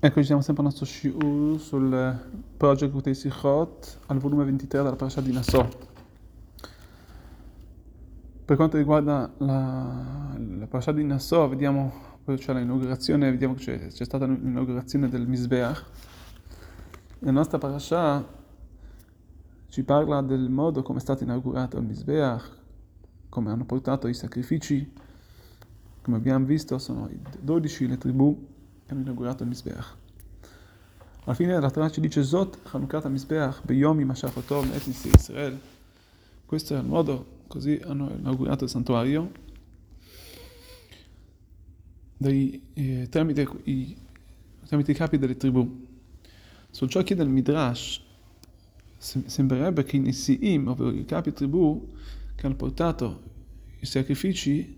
Ecco, ci siamo sempre al nostro shiur sul Project Utei Sichot al volume 23 della parasha di Nassau. Per quanto riguarda la, la parasha di Nassau, vediamo, poi c'è l'inaugurazione, vediamo che c'è, c'è stata l'inaugurazione del Misbeach. La nostra parasha ci parla del modo come è stato inaugurato il Misbeach, come hanno portato i sacrifici, come abbiamo visto sono 12 le tribù hanno inaugurato il Misbeach. Alla fine la Torah ci dice Zot Hanukat Misbeach Beyomi Mashachotov Etnis Israel. Questo è il modo, così hanno inaugurato il santuario dai, eh, tramite, i, tramite i capi delle tribù. Su ciò chiede il Midrash, sembrerebbe che i Nisi'im, ovvero i capi tribù che hanno portato i sacrifici,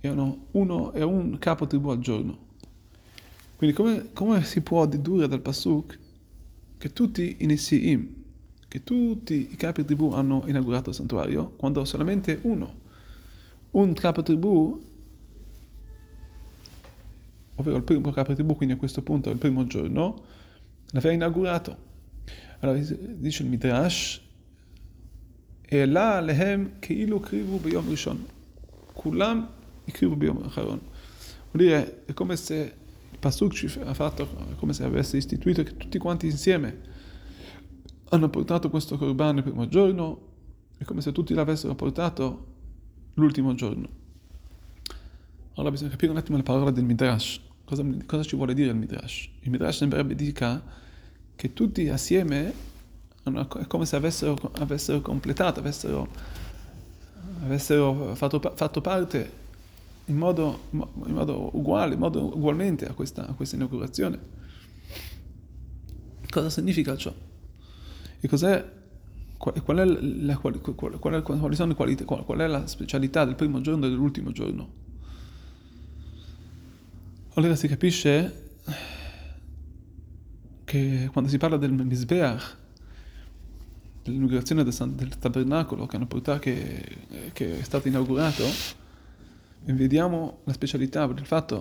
erano uno e un capo tribù al giorno. Quindi come, come, si può dedurre dal Pasuk che tutti i Nesi'im, che tutti i capi tribù hanno inaugurato il santuario, quando solamente uno, un capo tribù, ovvero il primo capo tribù, quindi a questo punto il primo giorno, l'aveva inaugurato. Allora dice il Midrash, e là lehem כאילו קריבו ביום ראשון. כולם הקריבו ביום האחרון. Vuol dire, è come se Pasuk ci ha fatto come se avesse istituito che tutti quanti insieme hanno portato questo corban il primo giorno è come se tutti l'avessero portato l'ultimo giorno. Allora bisogna capire un attimo la parola del Midrash. Cosa, cosa ci vuole dire il Midrash? Il Midrash sembrerebbe dica che tutti assieme hanno, è come se avessero, avessero completato, avessero, avessero fatto, fatto parte in modo, in modo uguale, in modo ugualmente a questa, a questa inaugurazione. Cosa significa ciò? E cos'è, qual, qual è la, qual, qual, è, sono le qualità, qual, è la specialità del primo giorno e dell'ultimo giorno? Allora si capisce che quando si parla del Misbeach, dell'inaugurazione del, del tabernacolo che, che, che è stato inaugurato, vediamo la specialità per il fatto,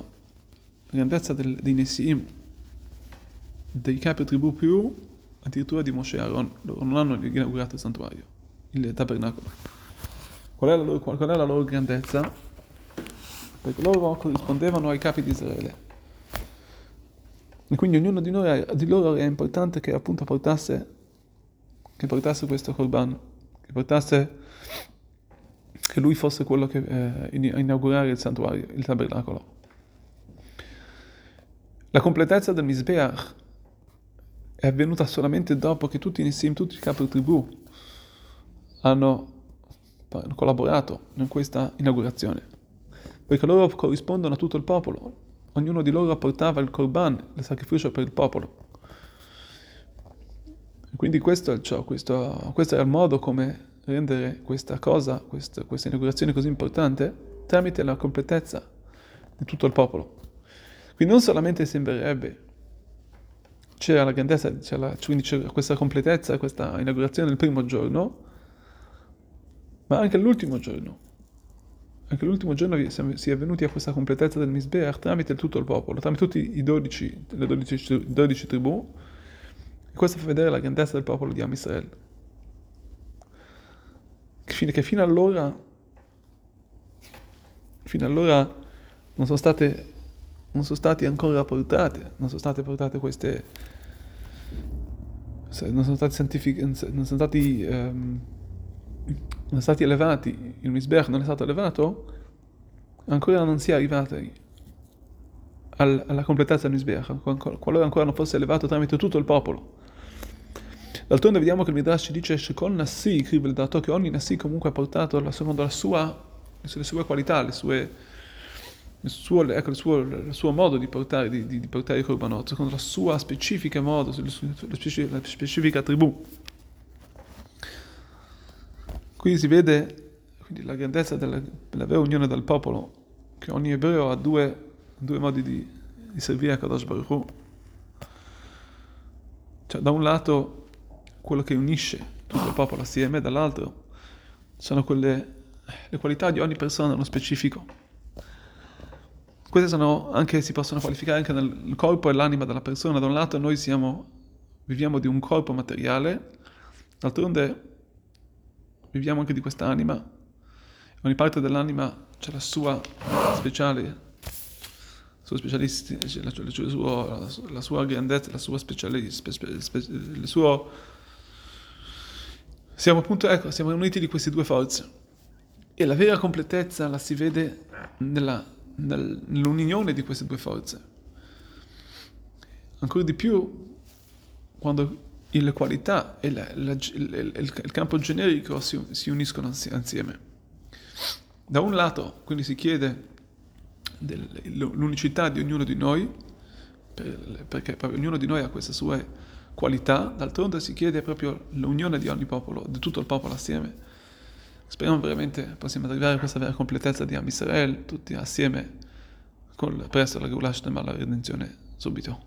la grandezza del, dei Nessiim, dei capi tribù più, addirittura di Moshe e Aaron, loro non hanno inaugurato il santuario, il tabernacolo. Qual è la loro, qual è la loro grandezza? Perché loro corrispondevano ai capi di Israele. E quindi ognuno di, noi, di loro è importante che appunto portasse, che portasse questo corban, che portasse che lui fosse quello che eh, a inaugurare il santuario, il tabernacolo. La completezza del Misbeach è avvenuta solamente dopo che tutti i Nissim, tutti i capi tribù hanno collaborato in questa inaugurazione, perché loro corrispondono a tutto il popolo, ognuno di loro portava il korban, il sacrificio per il popolo. Quindi questo è, ciò, questo, questo è il modo come rendere questa cosa, questa, questa inaugurazione così importante, tramite la completezza di tutto il popolo. Quindi non solamente sembrerebbe c'era la grandezza, c'era quindi c'era questa completezza, questa inaugurazione del primo giorno, ma anche l'ultimo giorno. Anche l'ultimo giorno si è venuti a questa completezza del Misbeach tramite tutto il popolo, tramite 12, le 12, 12 tribù, e questo fa vedere la grandezza del popolo di Am Israel che fino allora, fino allora non sono state, non sono stati ancora portate, non sono state portate queste, non sono stati santificati, non sono stati, um, non sono stati elevati, il Misbech non è stato elevato, ancora non si è arrivati alla completezza del Misbech, qualora ancora non fosse elevato tramite tutto il popolo. D'altronde vediamo che il Midrash ci dice Shekol Nassi, scrive il dato che ogni Nassi comunque ha portato secondo la sua, le sue qualità, le sue, il, suo, ecco, il, suo, il suo modo di portare, di, di, di portare i korbanot, secondo la sua specifica modo, la, specifica, la specifica tribù. Qui si vede quindi la grandezza della, della vera unione del popolo, che ogni ebreo ha due, due modi di, di servire a Kadosh Baruch Hu. Cioè, da un lato quello che unisce tutto il popolo assieme, dall'altro sono quelle le qualità di ogni persona nello specifico. queste sono anche, si possono qualificare anche nel corpo e l'anima della persona. Da un lato noi siamo, viviamo di un corpo materiale, d'altronde viviamo anche di quest'anima. Ogni parte dell'anima c'è la sua speciale, la, la, la sua grandezza, la sua speciale, spe, spe, spe, il suo... Siamo appunto, ecco, siamo uniti di queste due forze. E la vera completezza la si vede nella, nell'unione di queste due forze. Ancora di più quando le qualità e la, la, il, il, campo generico si, si uniscono insieme. Da un lato, quindi si chiede l'unicità di ognuno di noi, per, perché ognuno di noi ha queste sue qualità, d'altronde si chiede proprio l'unione di ogni popolo, di tutto il popolo assieme. Speriamo veramente possiamo arrivare a questa vera completezza di Am Israel, tutti assieme, con, presso la Geulah Shlema, la redenzione subito.